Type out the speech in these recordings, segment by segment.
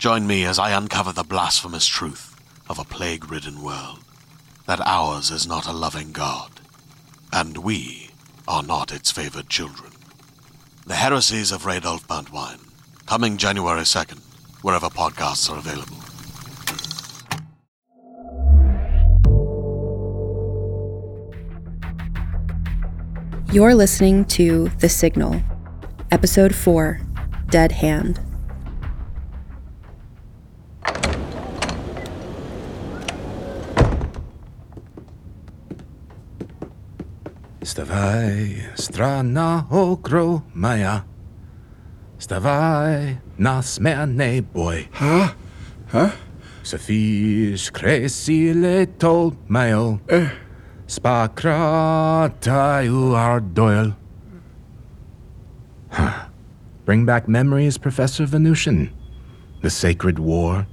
Join me as I uncover the blasphemous truth of a plague ridden world that ours is not a loving God, and we are not its favored children. The Heresies of Radolf Burntwine, coming January 2nd, wherever podcasts are available. You're listening to The Signal, Episode 4 Dead Hand. Stawaj, strana okro moja. Stawaj, na zmianę boj. Huh? Huh? Sofisz kresile tol mail. Spakratayu our doyle. Huh. Bring back memories, Professor Venusian. The Sacred War,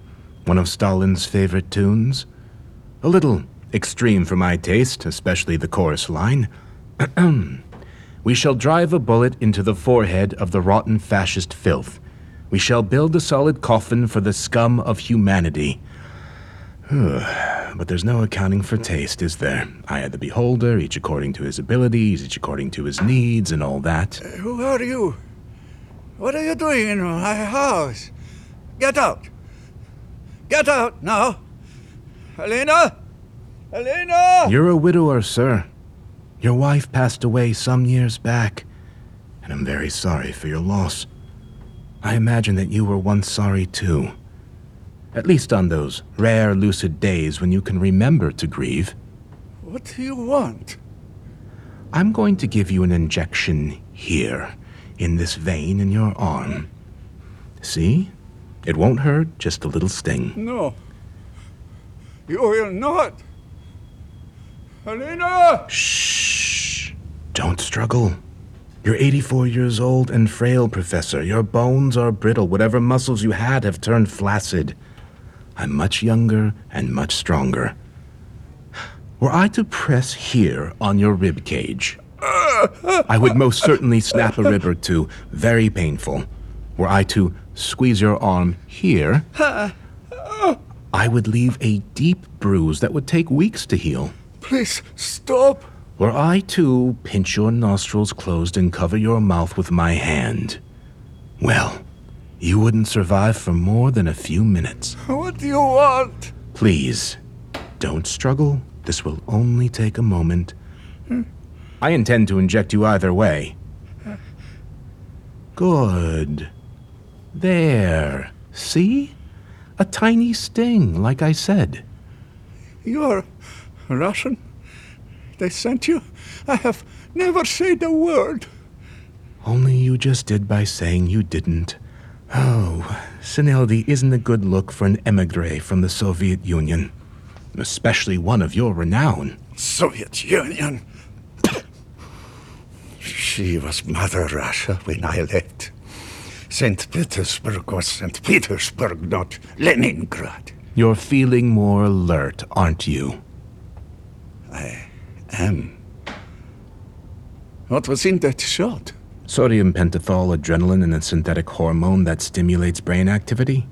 one of Stalin's favorite tunes. A little extreme for my taste, especially the chorus line. we shall drive a bullet into the forehead of the rotten fascist filth. We shall build a solid coffin for the scum of humanity. but there's no accounting for taste, is there? I had the beholder, each according to his abilities, each according to his needs, and all that. Uh, who are you? What are you doing in my house? Get out! Get out now! Helena! Helena! You're a widower, sir. Your wife passed away some years back, and I'm very sorry for your loss. I imagine that you were once sorry too. At least on those rare lucid days when you can remember to grieve. What do you want? I'm going to give you an injection here, in this vein in your arm. See? It won't hurt, just a little sting. No. You will not. Helena! Shh. Don't struggle. You're 84 years old and frail, Professor. Your bones are brittle. Whatever muscles you had have turned flaccid. I'm much younger and much stronger. Were I to press here on your rib cage, I would most certainly snap a rib or two. Very painful. Were I to squeeze your arm here, I would leave a deep bruise that would take weeks to heal. Please stop. Were I to pinch your nostrils closed and cover your mouth with my hand, well, you wouldn't survive for more than a few minutes. What do you want? Please, don't struggle. This will only take a moment. I intend to inject you either way. Good. There. See? A tiny sting, like I said. You're Russian? They sent you? I have never said a word. Only you just did by saying you didn't. Oh, senility isn't a good look for an emigre from the Soviet Union, especially one of your renown. Soviet Union. she was Mother Russia when I left. St. Petersburg was St. Petersburg, not Leningrad. You're feeling more alert, aren't you? I am. What was in that shot? Sodium pentothal adrenaline and a synthetic hormone that stimulates brain activity.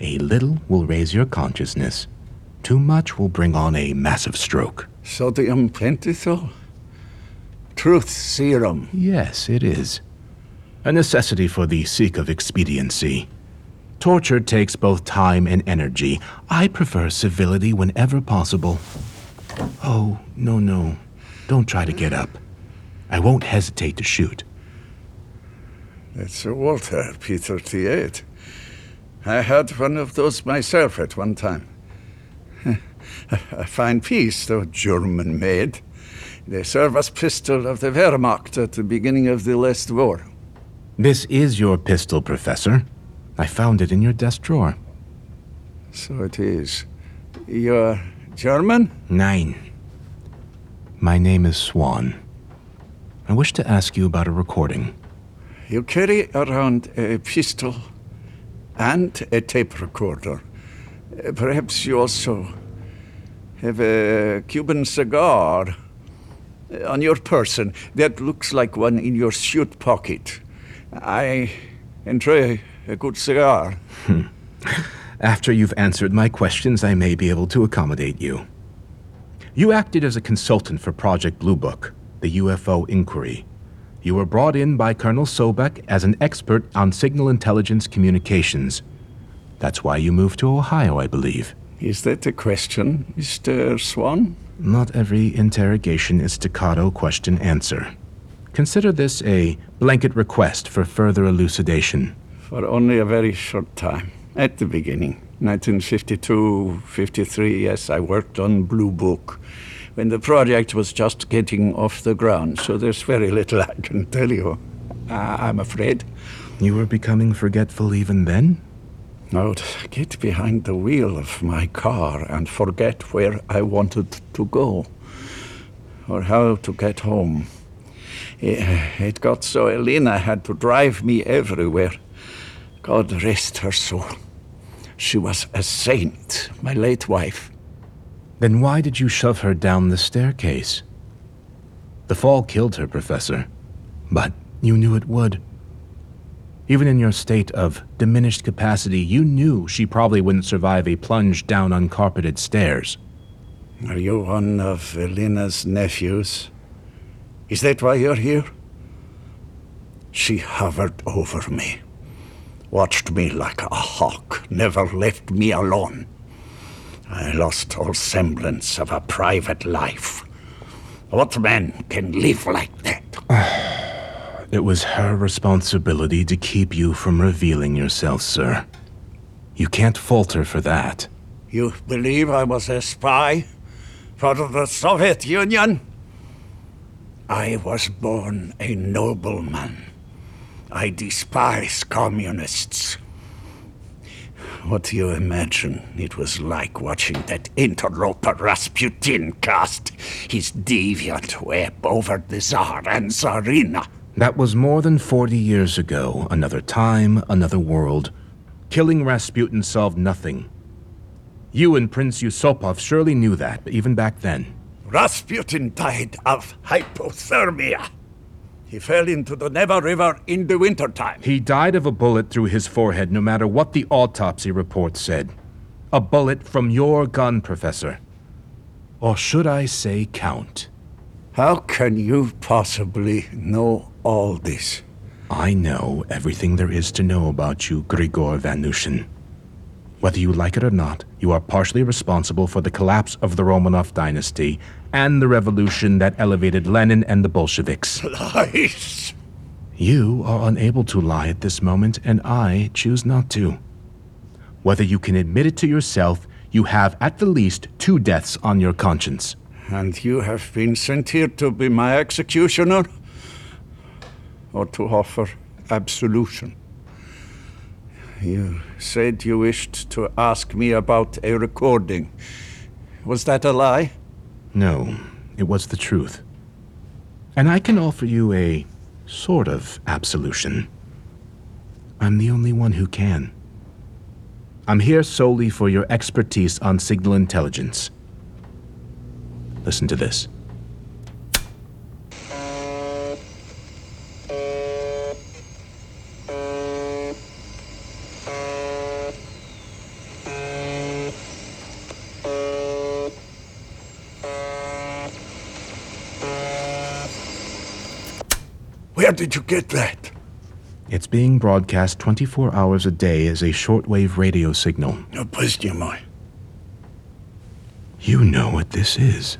A little will raise your consciousness. Too much will bring on a massive stroke. Sodium pentothal? Truth serum. Yes, it is. A necessity for the sake of expediency. Torture takes both time and energy. I prefer civility whenever possible. Oh, no, no. Don't try to get up. I won't hesitate to shoot. That's a Walther P-38. I had one of those myself at one time. a fine piece, though German-made. They serve as pistol of the Wehrmacht at the beginning of the last war. This is your pistol, Professor. I found it in your desk drawer. So it is. You're German? Nine. My name is Swan. I wish to ask you about a recording. You carry around a pistol and a tape recorder. Perhaps you also have a Cuban cigar on your person that looks like one in your suit pocket. I enjoy a good cigar. After you've answered my questions, I may be able to accommodate you. You acted as a consultant for Project Blue Book, the UFO inquiry. You were brought in by Colonel Sobek as an expert on signal intelligence communications. That's why you moved to Ohio, I believe. Is that a question, Mr. Swan? Not every interrogation is staccato question answer. Consider this a blanket request for further elucidation. For only a very short time. At the beginning. 1952, 53, yes, I worked on Blue Book when the project was just getting off the ground, so there's very little I can tell you. Uh, I'm afraid. You were becoming forgetful even then? I would get behind the wheel of my car and forget where I wanted to go or how to get home. It, it got so Elena had to drive me everywhere. God rest her soul. She was a saint, my late wife. Then why did you shove her down the staircase? The fall killed her, Professor. But you knew it would. Even in your state of diminished capacity, you knew she probably wouldn't survive a plunge down uncarpeted stairs. Are you one of Elena's nephews? Is that why you're here? She hovered over me, watched me like a hawk, never left me alone. I lost all semblance of a private life. What man can live like that? It was her responsibility to keep you from revealing yourself, sir. You can't fault her for that. You believe I was a spy? for the Soviet Union? I was born a nobleman. I despise communists. What do you imagine it was like watching that interloper Rasputin cast his deviant web over the Tsar and Tsarina? That was more than 40 years ago. Another time, another world. Killing Rasputin solved nothing. You and Prince Yusupov surely knew that, even back then. Rasputin died of hypothermia. He fell into the Neva River in the wintertime. He died of a bullet through his forehead, no matter what the autopsy report said. A bullet from your gun, Professor. Or should I say, Count? How can you possibly know all this? I know everything there is to know about you, Grigor Vanushin. Whether you like it or not, you are partially responsible for the collapse of the Romanov dynasty and the revolution that elevated Lenin and the Bolsheviks. Lies! You are unable to lie at this moment, and I choose not to. Whether you can admit it to yourself, you have at the least two deaths on your conscience. And you have been sent here to be my executioner? Or to offer absolution? You said you wished to ask me about a recording. Was that a lie? No, it was the truth. And I can offer you a sort of absolution. I'm the only one who can. I'm here solely for your expertise on signal intelligence. Listen to this. Where did you get that? It's being broadcast 24 hours a day as a shortwave radio signal. No, please, do mind. You know what this is.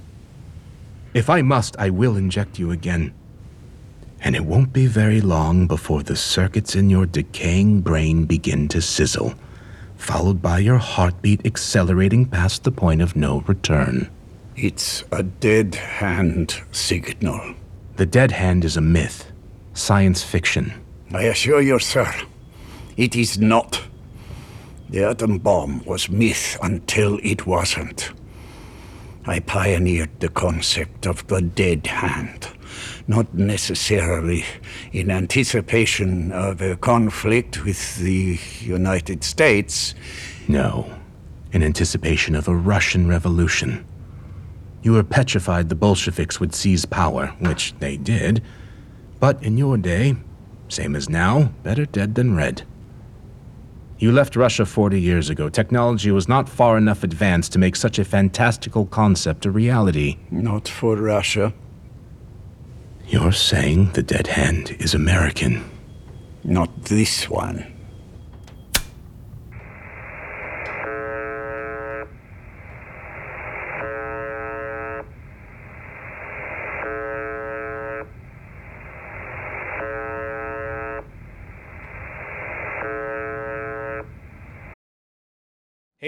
If I must, I will inject you again. And it won't be very long before the circuits in your decaying brain begin to sizzle, followed by your heartbeat accelerating past the point of no return. It's a dead hand signal. The dead hand is a myth science fiction. I assure you, sir, it is not. The atom bomb was myth until it wasn't. I pioneered the concept of the dead hand, not necessarily in anticipation of a conflict with the United States. No, in anticipation of a Russian revolution. You were petrified the Bolsheviks would seize power, which they did. But in your day, same as now, better dead than red. You left Russia 40 years ago. Technology was not far enough advanced to make such a fantastical concept a reality. Not for Russia. You're saying the dead hand is American. Not this one.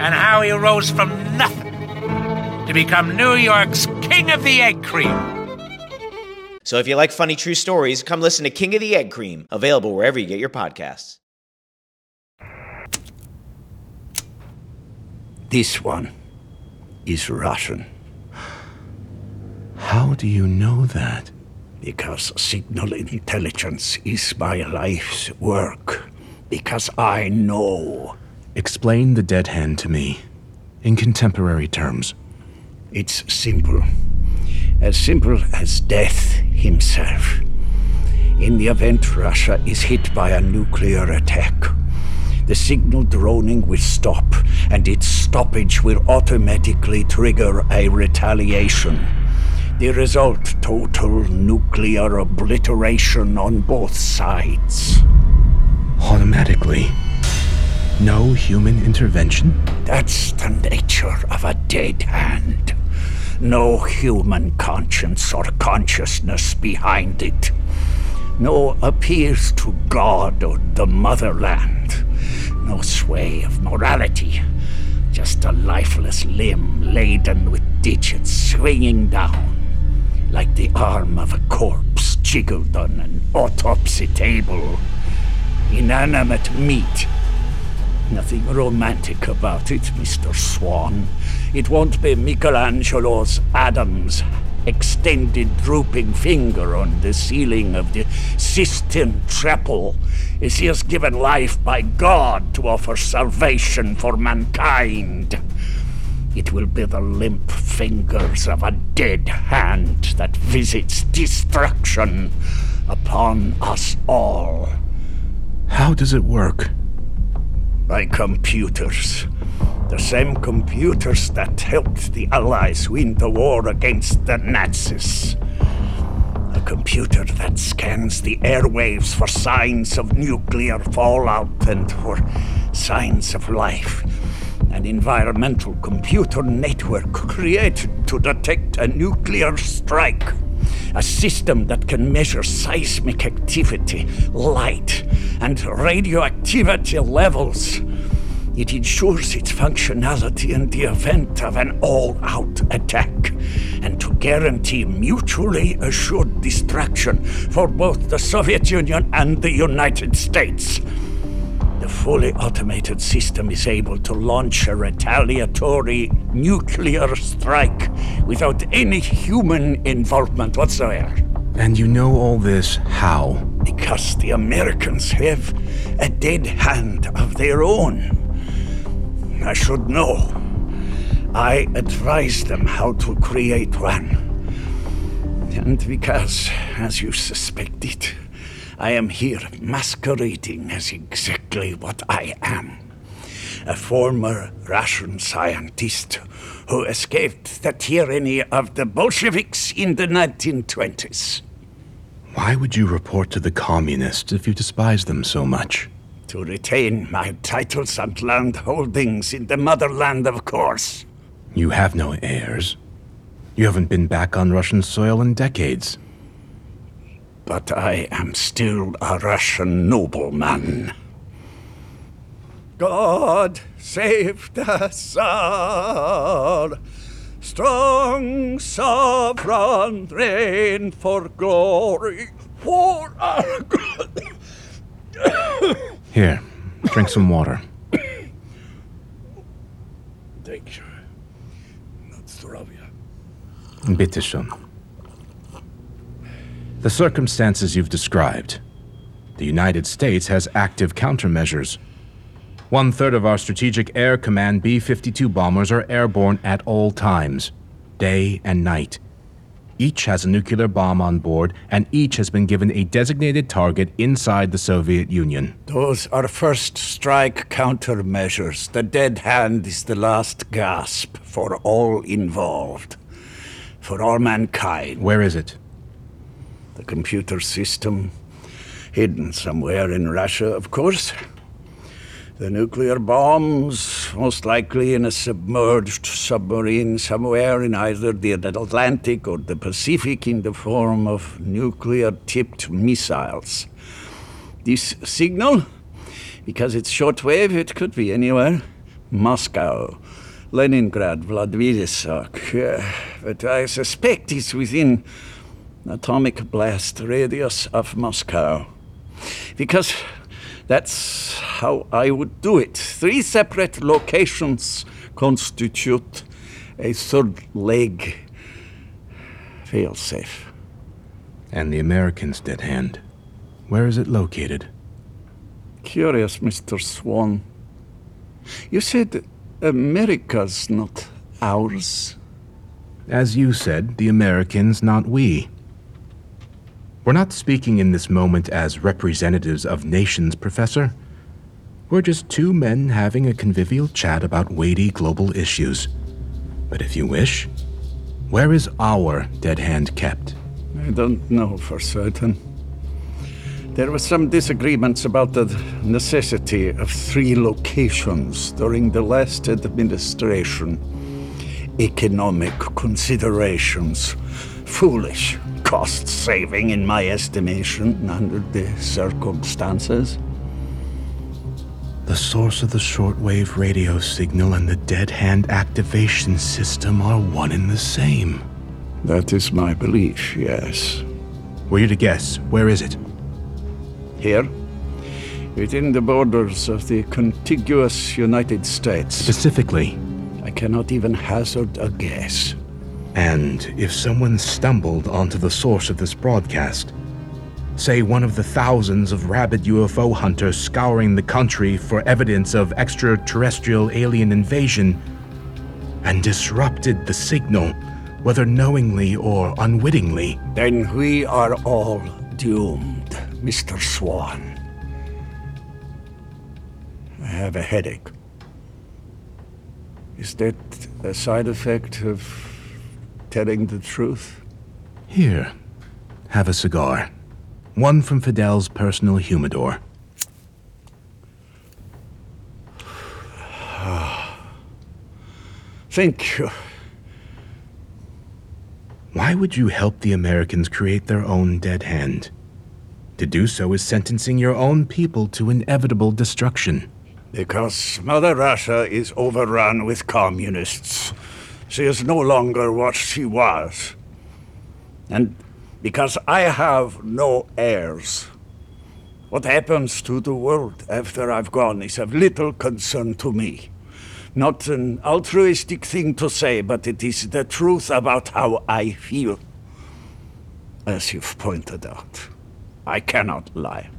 and how he rose from nothing to become New York's King of the Egg Cream. So if you like funny true stories, come listen to King of the Egg Cream, available wherever you get your podcasts. This one is Russian. How do you know that? Because signal intelligence is my life's work. Because I know. Explain the dead hand to me, in contemporary terms. It's simple. As simple as death himself. In the event Russia is hit by a nuclear attack, the signal droning will stop, and its stoppage will automatically trigger a retaliation. The result total nuclear obliteration on both sides. Automatically. No human intervention? That's the nature of a dead hand. No human conscience or consciousness behind it. No appeals to God or the motherland. No sway of morality. Just a lifeless limb laden with digits swinging down, like the arm of a corpse jiggled on an autopsy table. Inanimate meat Nothing romantic about it, Mr. Swan. It won't be Michelangelo's Adam's extended drooping finger on the ceiling of the Sistine Chapel as he is given life by God to offer salvation for mankind. It will be the limp fingers of a dead hand that visits destruction upon us all. How does it work? By computers. The same computers that helped the Allies win the war against the Nazis. A computer that scans the airwaves for signs of nuclear fallout and for signs of life. An environmental computer network created to detect a nuclear strike. A system that can measure seismic activity, light, and radioactivity levels. It ensures its functionality in the event of an all out attack, and to guarantee mutually assured destruction for both the Soviet Union and the United States. The fully automated system is able to launch a retaliatory nuclear strike without any human involvement whatsoever. And you know all this how? Because the Americans have a dead hand of their own. I should know. I advised them how to create one. And because, as you suspected, I am here masquerading as exactly what I am a former Russian scientist who escaped the tyranny of the Bolsheviks in the 1920s. Why would you report to the communists if you despise them so much? To retain my titles and land holdings in the motherland, of course. You have no heirs. You haven't been back on Russian soil in decades. But I am still a Russian nobleman. God save the Tsar! Strong sovereign reign for glory, for our good. Here, drink some water. Thank you. Zdrowie. Bitte schön. The circumstances you've described. The United States has active countermeasures. One third of our Strategic Air Command B 52 bombers are airborne at all times, day and night. Each has a nuclear bomb on board, and each has been given a designated target inside the Soviet Union. Those are first strike countermeasures. The dead hand is the last gasp for all involved, for all mankind. Where is it? The computer system, hidden somewhere in Russia, of course. The nuclear bombs, most likely in a submerged submarine somewhere in either the Atlantic or the Pacific in the form of nuclear tipped missiles. This signal, because it's shortwave, it could be anywhere. Moscow, Leningrad, Vladivostok. Uh, but I suspect it's within atomic blast radius of Moscow. Because that's how I would do it. Three separate locations constitute a third leg failsafe. And the Americans' dead hand. Where is it located? Curious, Mr. Swan. You said America's not ours. As you said, the Americans, not we. We're not speaking in this moment as representatives of nations, Professor. We're just two men having a convivial chat about weighty global issues. But if you wish, where is our dead hand kept? I don't know for certain. There were some disagreements about the necessity of three locations during the last administration. Economic considerations. Foolish cost saving, in my estimation, under the circumstances. The source of the shortwave radio signal and the dead hand activation system are one and the same. That is my belief, yes. Were you to guess, where is it? Here, within the borders of the contiguous United States. Specifically? I cannot even hazard a guess. And if someone stumbled onto the source of this broadcast, say one of the thousands of rabid UFO hunters scouring the country for evidence of extraterrestrial alien invasion, and disrupted the signal, whether knowingly or unwittingly, then we are all doomed, Mr. Swan. I have a headache. Is that a side effect of telling the truth? Here, have a cigar. One from Fidel's personal humidor. Thank you. Why would you help the Americans create their own dead hand? To do so is sentencing your own people to inevitable destruction. Because Mother Russia is overrun with communists. She is no longer what she was. And because I have no heirs, what happens to the world after I've gone is of little concern to me. Not an altruistic thing to say, but it is the truth about how I feel. As you've pointed out, I cannot lie.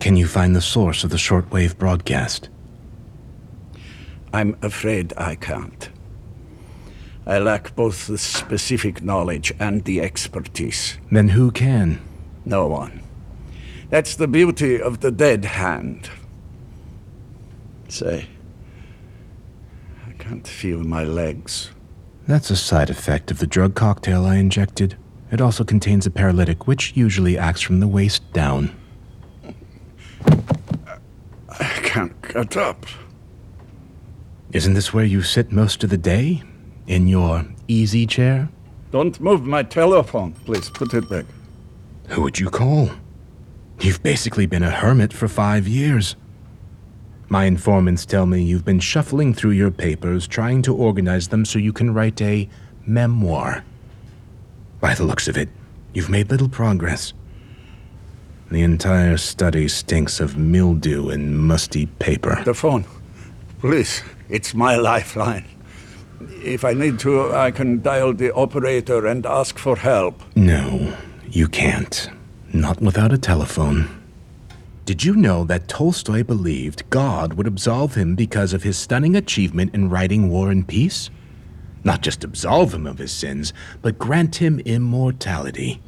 Can you find the source of the shortwave broadcast? I'm afraid I can't. I lack both the specific knowledge and the expertise. Then who can? No one. That's the beauty of the dead hand. Say, I can't feel my legs. That's a side effect of the drug cocktail I injected. It also contains a paralytic, which usually acts from the waist down. I can't get up. Isn't this where you sit most of the day? In your easy chair? Don't move my telephone. Please put it back. Who would you call? You've basically been a hermit for five years. My informants tell me you've been shuffling through your papers, trying to organize them so you can write a memoir. By the looks of it, you've made little progress. The entire study stinks of mildew and musty paper. The phone. Please, it's my lifeline. If I need to, I can dial the operator and ask for help. No, you can't. Not without a telephone. Did you know that Tolstoy believed God would absolve him because of his stunning achievement in writing War and Peace? Not just absolve him of his sins, but grant him immortality.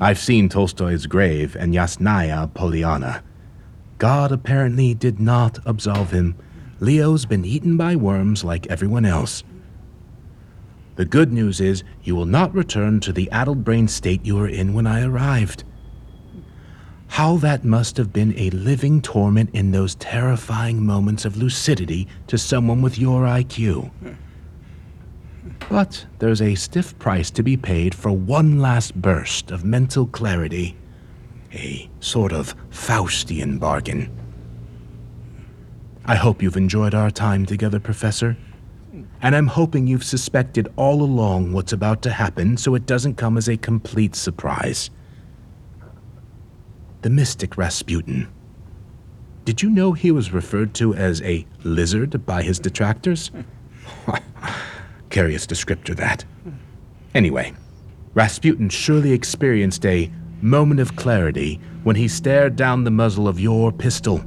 I've seen Tolstoy's grave and Yasnaya Polyana. God apparently did not absolve him. Leo's been eaten by worms like everyone else. The good news is you will not return to the addled brain state you were in when I arrived. How that must have been a living torment in those terrifying moments of lucidity to someone with your IQ. But there's a stiff price to be paid for one last burst of mental clarity. A sort of Faustian bargain. I hope you've enjoyed our time together, Professor. And I'm hoping you've suspected all along what's about to happen so it doesn't come as a complete surprise. The mystic Rasputin. Did you know he was referred to as a lizard by his detractors? Curious descriptor, that. Anyway, Rasputin surely experienced a moment of clarity when he stared down the muzzle of your pistol.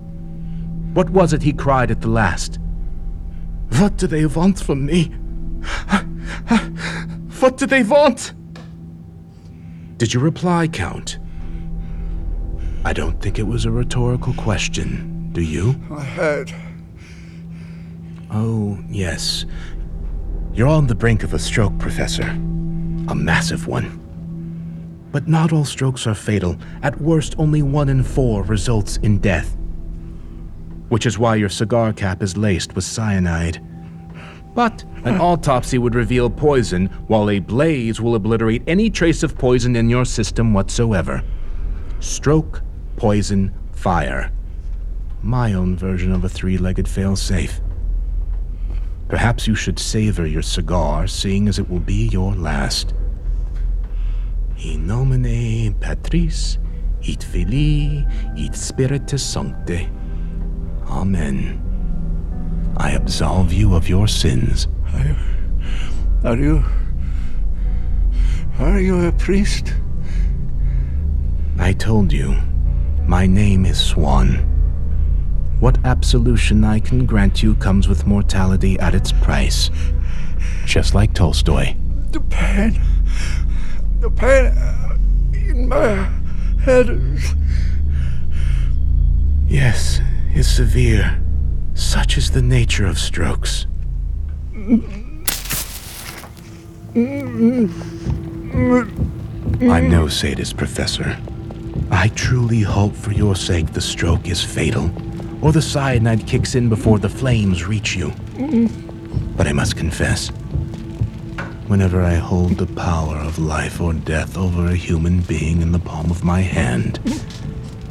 What was it he cried at the last? What do they want from me? What do they want? Did you reply, Count? I don't think it was a rhetorical question, do you? I heard. Oh, yes. You're on the brink of a stroke, Professor. A massive one. But not all strokes are fatal. At worst, only one in four results in death. Which is why your cigar cap is laced with cyanide. But an autopsy would reveal poison, while a blaze will obliterate any trace of poison in your system whatsoever. Stroke, poison, fire. My own version of a three legged failsafe. Perhaps you should savor your cigar, seeing as it will be your last. In nomine Patris, et Filii, et Spiritus Sancte. Amen. I absolve you of your sins. Are, are you. Are you a priest? I told you, my name is Swan. What absolution I can grant you comes with mortality at its price. Just like Tolstoy. The pain. The pain uh, in my head is. Yes, is severe. Such is the nature of strokes. I'm no sadist, Professor. I truly hope for your sake the stroke is fatal, or the cyanide kicks in before the flames reach you. But I must confess, whenever I hold the power of life or death over a human being in the palm of my hand,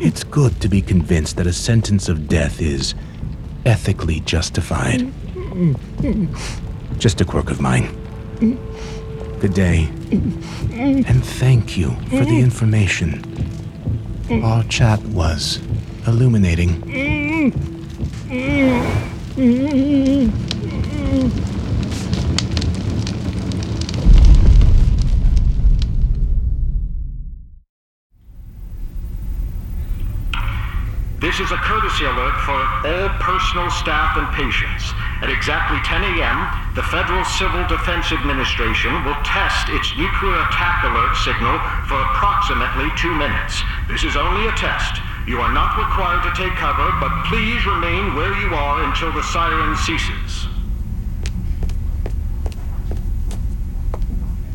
It's good to be convinced that a sentence of death is ethically justified. Just a quirk of mine. Good day. And thank you for the information. Our chat was illuminating. This is a courtesy alert for all personal staff and patients. At exactly 10 a.m., the Federal Civil Defense Administration will test its nuclear attack alert signal for approximately two minutes. This is only a test. You are not required to take cover, but please remain where you are until the siren ceases.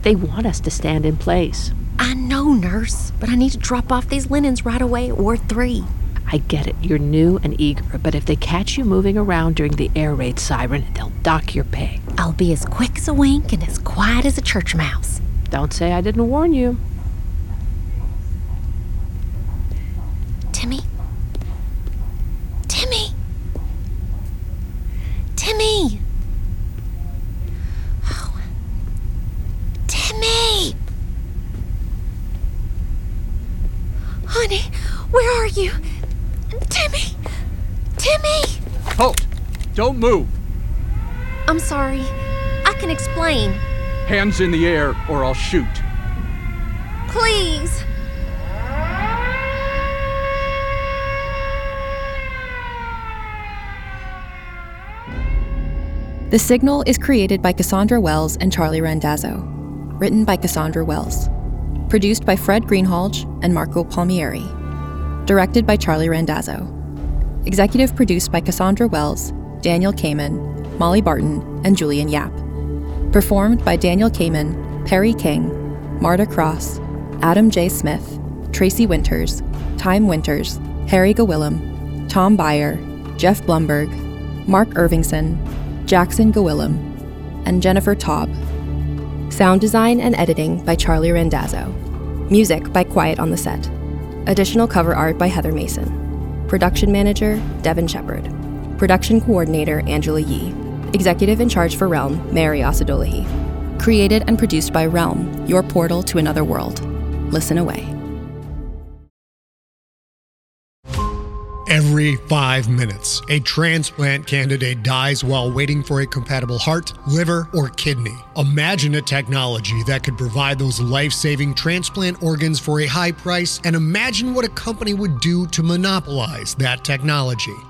They want us to stand in place. I know, nurse, but I need to drop off these linens right away or three. I get it. You're new and eager, but if they catch you moving around during the air raid siren, they'll dock your pay. I'll be as quick as a wink and as quiet as a church mouse. Don't say I didn't warn you. Timmy? Timmy? Timmy! Oh. Timmy! Honey, where are you? Timmy! Timmy! Halt! Don't move! I'm sorry. I can explain. Hands in the air or I'll shoot. Please! The Signal is created by Cassandra Wells and Charlie Randazzo. Written by Cassandra Wells. Produced by Fred Greenhalgh and Marco Palmieri. Directed by Charlie Randazzo. Executive produced by Cassandra Wells, Daniel Kamen, Molly Barton, and Julian Yap. Performed by Daniel Kamen, Perry King, Marta Cross, Adam J. Smith, Tracy Winters, Time Winters, Harry Gawillem, Tom Beyer, Jeff Blumberg, Mark Irvingson, Jackson Gawillem, and Jennifer Taub. Sound design and editing by Charlie Randazzo. Music by Quiet on the Set. Additional cover art by Heather Mason. Production manager, Devin Shepard. Production coordinator, Angela Yee. Executive in charge for Realm, Mary Asadolahi. Created and produced by Realm, your portal to another world. Listen away. Every five minutes, a transplant candidate dies while waiting for a compatible heart, liver, or kidney. Imagine a technology that could provide those life saving transplant organs for a high price, and imagine what a company would do to monopolize that technology.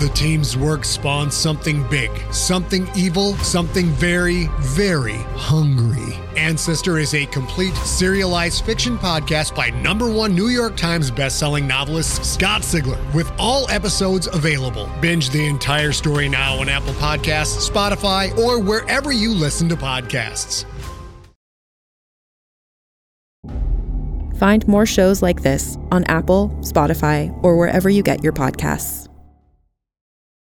The team's work spawned something big, something evil, something very, very hungry. Ancestor is a complete serialized fiction podcast by number one New York Times bestselling novelist Scott Sigler, with all episodes available. Binge the entire story now on Apple Podcasts, Spotify, or wherever you listen to podcasts. Find more shows like this on Apple, Spotify, or wherever you get your podcasts.